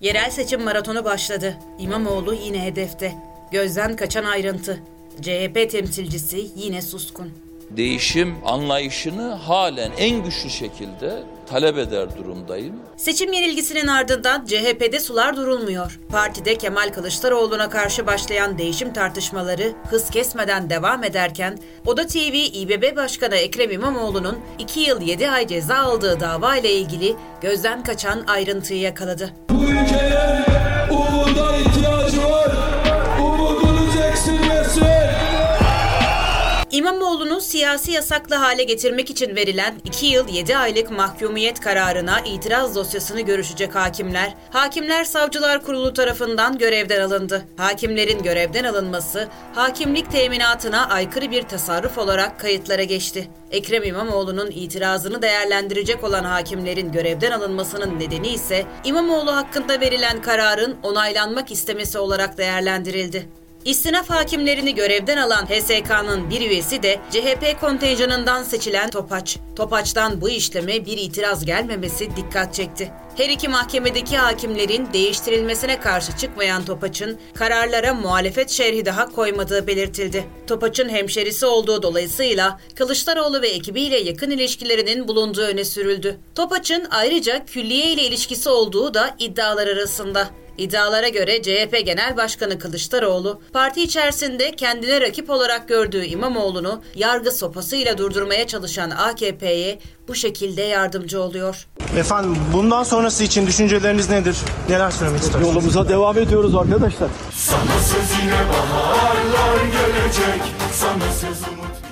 Yerel seçim maratonu başladı. İmamoğlu yine hedefte. Gözden kaçan ayrıntı. CHP temsilcisi yine suskun. Değişim anlayışını halen en güçlü şekilde talep eder durumdayım. Seçim yenilgisinin ardından CHP'de sular durulmuyor. Partide Kemal Kılıçdaroğlu'na karşı başlayan değişim tartışmaları hız kesmeden devam ederken Oda TV İBB Başkanı Ekrem İmamoğlu'nun 2 yıl 7 ay ceza aldığı dava ile ilgili gözden kaçan ayrıntıyı yakaladı. Bu Yeah. İmamoğlu'nu siyasi yasaklı hale getirmek için verilen 2 yıl 7 aylık mahkumiyet kararına itiraz dosyasını görüşecek hakimler, Hakimler Savcılar Kurulu tarafından görevden alındı. Hakimlerin görevden alınması, hakimlik teminatına aykırı bir tasarruf olarak kayıtlara geçti. Ekrem İmamoğlu'nun itirazını değerlendirecek olan hakimlerin görevden alınmasının nedeni ise İmamoğlu hakkında verilen kararın onaylanmak istemesi olarak değerlendirildi. İstinaf hakimlerini görevden alan HSK'nın bir üyesi de CHP kontenjanından seçilen Topaç. Topaç'tan bu işleme bir itiraz gelmemesi dikkat çekti. Her iki mahkemedeki hakimlerin değiştirilmesine karşı çıkmayan Topaç'ın kararlara muhalefet şerhi daha koymadığı belirtildi. Topaç'ın hemşerisi olduğu dolayısıyla Kılıçdaroğlu ve ekibiyle yakın ilişkilerinin bulunduğu öne sürüldü. Topaç'ın ayrıca külliye ile ilişkisi olduğu da iddialar arasında. İddialara göre CHP Genel Başkanı Kılıçdaroğlu, parti içerisinde kendine rakip olarak gördüğü İmamoğlu'nu yargı sopasıyla durdurmaya çalışan AKP'ye bu şekilde yardımcı oluyor. Efendim bundan sonrası için düşünceleriniz nedir? Neler söylemek istersiniz? Yolumuza devam ediyoruz arkadaşlar. Sana söz yine baharlar gelecek Sana söz umut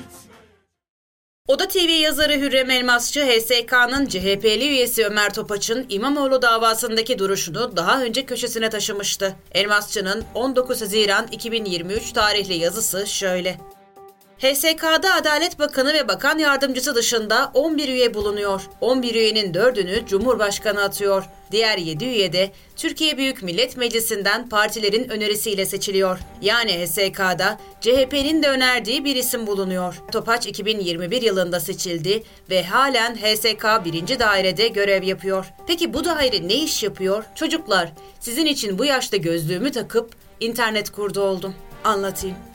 Oda TV yazarı Hürrem Elmasçı, HSK'nın CHP'li üyesi Ömer Topaç'ın İmamoğlu davasındaki duruşunu daha önce köşesine taşımıştı. Elmasçı'nın 19 Haziran 2023 tarihli yazısı şöyle. HSK'da Adalet Bakanı ve Bakan Yardımcısı dışında 11 üye bulunuyor. 11 üyenin 4'ünü Cumhurbaşkanı atıyor. Diğer 7 üye de Türkiye Büyük Millet Meclisi'nden partilerin önerisiyle seçiliyor. Yani HSK'da CHP'nin de önerdiği bir isim bulunuyor. Topaç 2021 yılında seçildi ve halen HSK 1. dairede görev yapıyor. Peki bu daire ne iş yapıyor? Çocuklar, sizin için bu yaşta gözlüğümü takıp internet kurdu oldum. Anlatayım.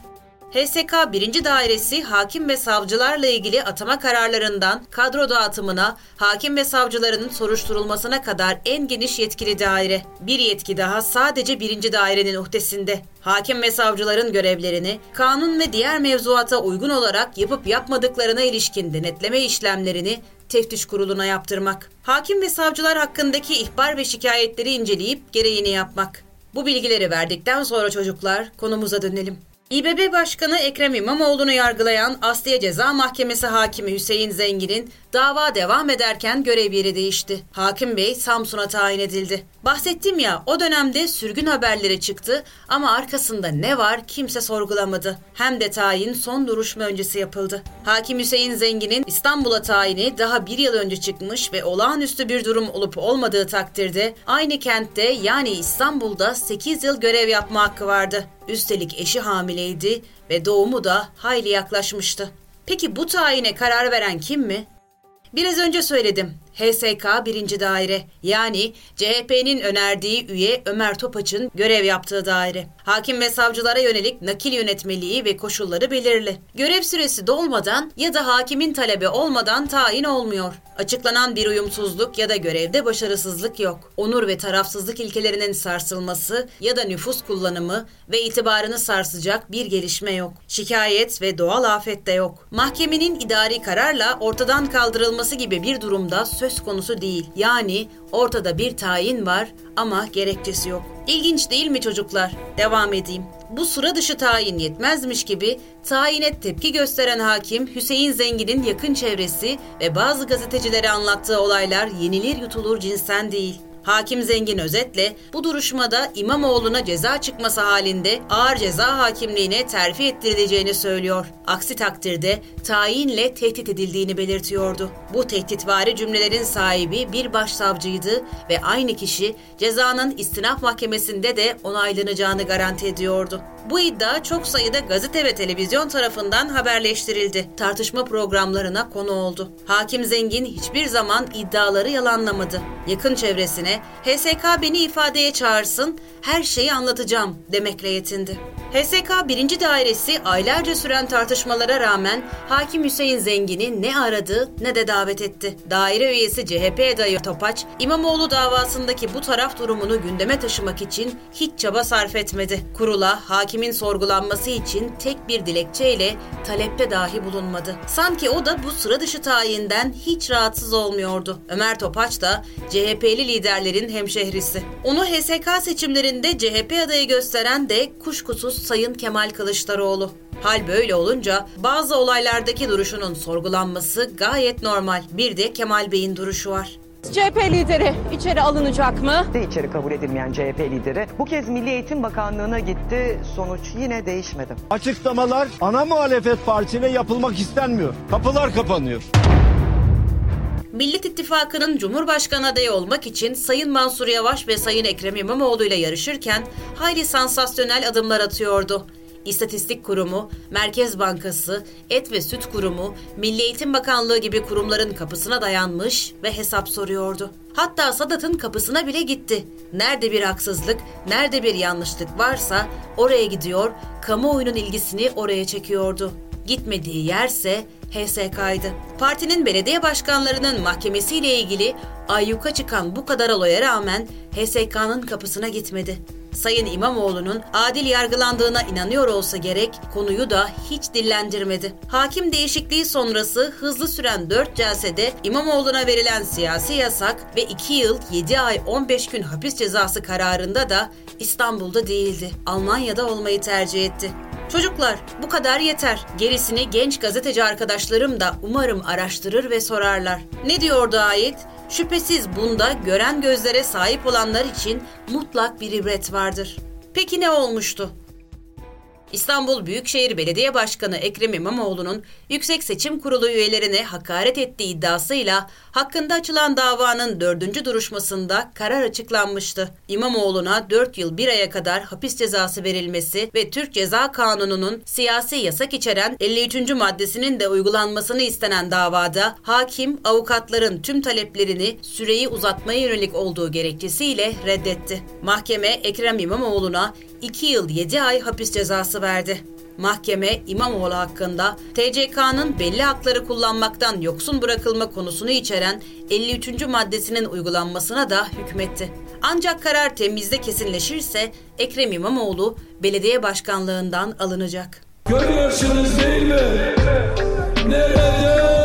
HSK 1. Dairesi hakim ve savcılarla ilgili atama kararlarından kadro dağıtımına, hakim ve savcıların soruşturulmasına kadar en geniş yetkili daire. Bir yetki daha sadece 1. dairenin uhdesinde. Hakim ve savcıların görevlerini kanun ve diğer mevzuata uygun olarak yapıp yapmadıklarına ilişkin denetleme işlemlerini teftiş kuruluna yaptırmak. Hakim ve savcılar hakkındaki ihbar ve şikayetleri inceleyip gereğini yapmak. Bu bilgileri verdikten sonra çocuklar konumuza dönelim. İBB Başkanı Ekrem İmamoğlu'nu yargılayan Asliye Ceza Mahkemesi Hakimi Hüseyin Zengin'in dava devam ederken görev yeri değişti. Hakim Bey Samsun'a tayin edildi. Bahsettim ya o dönemde sürgün haberleri çıktı ama arkasında ne var kimse sorgulamadı. Hem de tayin son duruşma öncesi yapıldı. Hakim Hüseyin Zengin'in İstanbul'a tayini daha bir yıl önce çıkmış ve olağanüstü bir durum olup olmadığı takdirde aynı kentte yani İstanbul'da 8 yıl görev yapma hakkı vardı. Üstelik eşi hamileydi ve doğumu da hayli yaklaşmıştı. Peki bu tayine karar veren kim mi? Biraz önce söyledim. HSK 1. Daire yani CHP'nin önerdiği üye Ömer Topaç'ın görev yaptığı daire. Hakim ve savcılara yönelik nakil yönetmeliği ve koşulları belirli. Görev süresi dolmadan ya da hakimin talebi olmadan tayin olmuyor. Açıklanan bir uyumsuzluk ya da görevde başarısızlık yok. Onur ve tarafsızlık ilkelerinin sarsılması ya da nüfus kullanımı ve itibarını sarsacak bir gelişme yok. Şikayet ve doğal afet de yok. Mahkemenin idari kararla ortadan kaldırılması gibi bir durumda söz konusu değil. Yani ortada bir tayin var ama gerekçesi yok. İlginç değil mi çocuklar? Devam edeyim. Bu sıra dışı tayin yetmezmiş gibi tayine tepki gösteren hakim Hüseyin Zengin'in yakın çevresi ve bazı gazetecilere anlattığı olaylar yenilir yutulur cinsten değil. Hakim Zengin özetle bu duruşmada İmamoğlu'na ceza çıkması halinde ağır ceza hakimliğine terfi ettirileceğini söylüyor. Aksi takdirde tayinle tehdit edildiğini belirtiyordu. Bu tehditvari cümlelerin sahibi bir başsavcıydı ve aynı kişi cezanın istinaf mahkemesinde de onaylanacağını garanti ediyordu. Bu iddia çok sayıda gazete ve televizyon tarafından haberleştirildi. Tartışma programlarına konu oldu. Hakim Zengin hiçbir zaman iddiaları yalanlamadı. Yakın çevresine HSK beni ifadeye çağırsın, her şeyi anlatacağım demekle yetindi. HSK 1. Dairesi aylarca süren tartışmalara rağmen Hakim Hüseyin Zengin'i ne aradı ne de davet etti. Daire üyesi CHP adayı Topaç, İmamoğlu davasındaki bu taraf durumunu gündeme taşımak için hiç çaba sarf etmedi. Kurula hakimin sorgulanması için tek bir dilekçeyle talepte dahi bulunmadı. Sanki o da bu sıra dışı tayinden hiç rahatsız olmuyordu. Ömer Topaç da CHP'li liderlerin hemşehrisi. Onu HSK seçimlerinde CHP adayı gösteren de kuşkusuz Sayın Kemal Kılıçdaroğlu. Hal böyle olunca bazı olaylardaki duruşunun sorgulanması gayet normal. Bir de Kemal Bey'in duruşu var. CHP lideri içeri alınacak mı? de içeri kabul edilmeyen CHP lideri bu kez Milli Eğitim Bakanlığı'na gitti. Sonuç yine değişmedi. Açıklamalar ana muhalefet partisine yapılmak istenmiyor. Kapılar kapanıyor. Millet İttifakı'nın Cumhurbaşkanı adayı olmak için Sayın Mansur Yavaş ve Sayın Ekrem İmamoğlu ile yarışırken hayli sansasyonel adımlar atıyordu. İstatistik Kurumu, Merkez Bankası, Et ve Süt Kurumu, Milli Eğitim Bakanlığı gibi kurumların kapısına dayanmış ve hesap soruyordu. Hatta Sadat'ın kapısına bile gitti. Nerede bir haksızlık, nerede bir yanlışlık varsa oraya gidiyor, kamuoyunun ilgisini oraya çekiyordu. Gitmediği yerse HSK'ydı. Partinin belediye başkanlarının mahkemesiyle ilgili ayyuka çıkan bu kadar olaya rağmen HSK'nın kapısına gitmedi. Sayın İmamoğlu'nun adil yargılandığına inanıyor olsa gerek konuyu da hiç dillendirmedi. Hakim değişikliği sonrası hızlı süren 4 celsede İmamoğlu'na verilen siyasi yasak ve 2 yıl 7 ay 15 gün hapis cezası kararında da İstanbul'da değildi. Almanya'da olmayı tercih etti. Çocuklar bu kadar yeter. Gerisini genç gazeteci arkadaşlarım da umarım araştırır ve sorarlar. Ne diyordu ayet? Şüphesiz bunda gören gözlere sahip olanlar için mutlak bir ibret vardır. Peki ne olmuştu? İstanbul Büyükşehir Belediye Başkanı Ekrem İmamoğlu'nun Yüksek Seçim Kurulu üyelerine hakaret ettiği iddiasıyla hakkında açılan davanın dördüncü duruşmasında karar açıklanmıştı. İmamoğlu'na 4 yıl 1 aya kadar hapis cezası verilmesi ve Türk Ceza Kanunu'nun siyasi yasak içeren 53. maddesinin de uygulanmasını istenen davada hakim avukatların tüm taleplerini süreyi uzatmaya yönelik olduğu gerekçesiyle reddetti. Mahkeme Ekrem İmamoğlu'na 2 yıl 7 ay hapis verdi. Mahkeme İmamoğlu hakkında TCK'nın belli hakları kullanmaktan yoksun bırakılma konusunu içeren 53. maddesinin uygulanmasına da hükmetti. Ancak karar temizde kesinleşirse Ekrem İmamoğlu belediye başkanlığından alınacak. Görüyorsunuz değil mi? Nerede